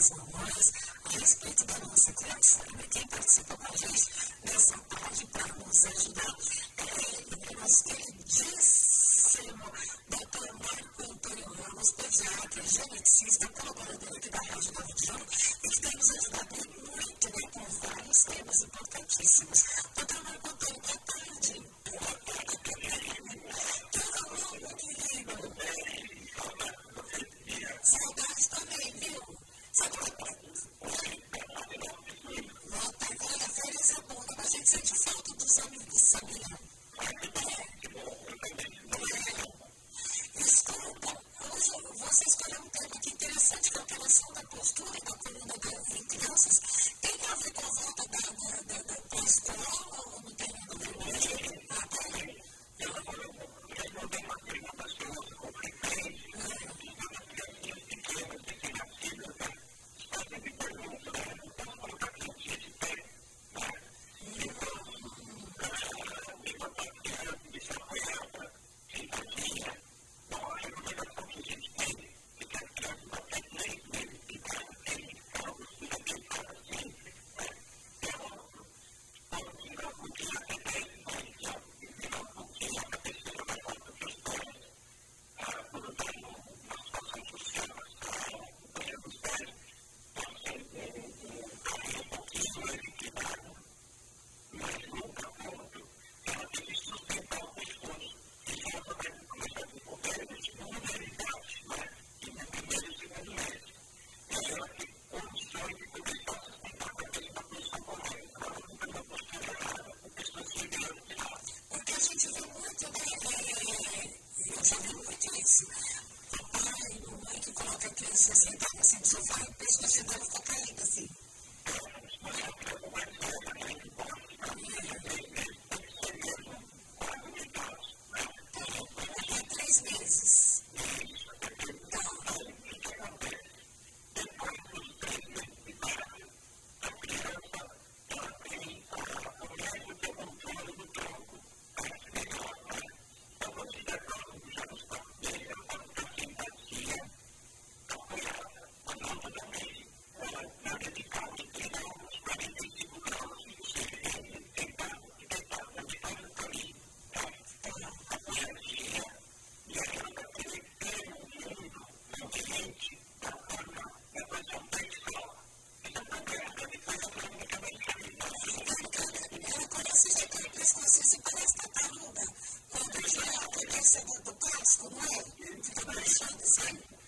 papais, para as mamães, a respeito da nossa criação. E quem participa com a gente nessa tarde para nos ajudar é o nosso queridíssimo doutor Marco Antônio Ramos, pediatra, geneticista, colaborador aqui da Rádio de João, e que tem nos ajudado muito né, com vários temas importantíssimos. Interessante, que é a alteração da postura da coluna em crianças. Tem a ver com a volta da, da, da, da, da escola ou não tem nada a ver friend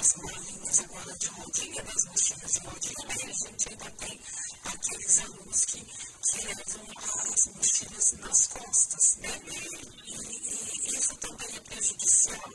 as bolinhas agora de rodinha, das mochilas de rodinha, mas a gente ainda tem aqueles alunos que, que levam as mochilas nas costas, né? E, e, e isso também é prejudicial.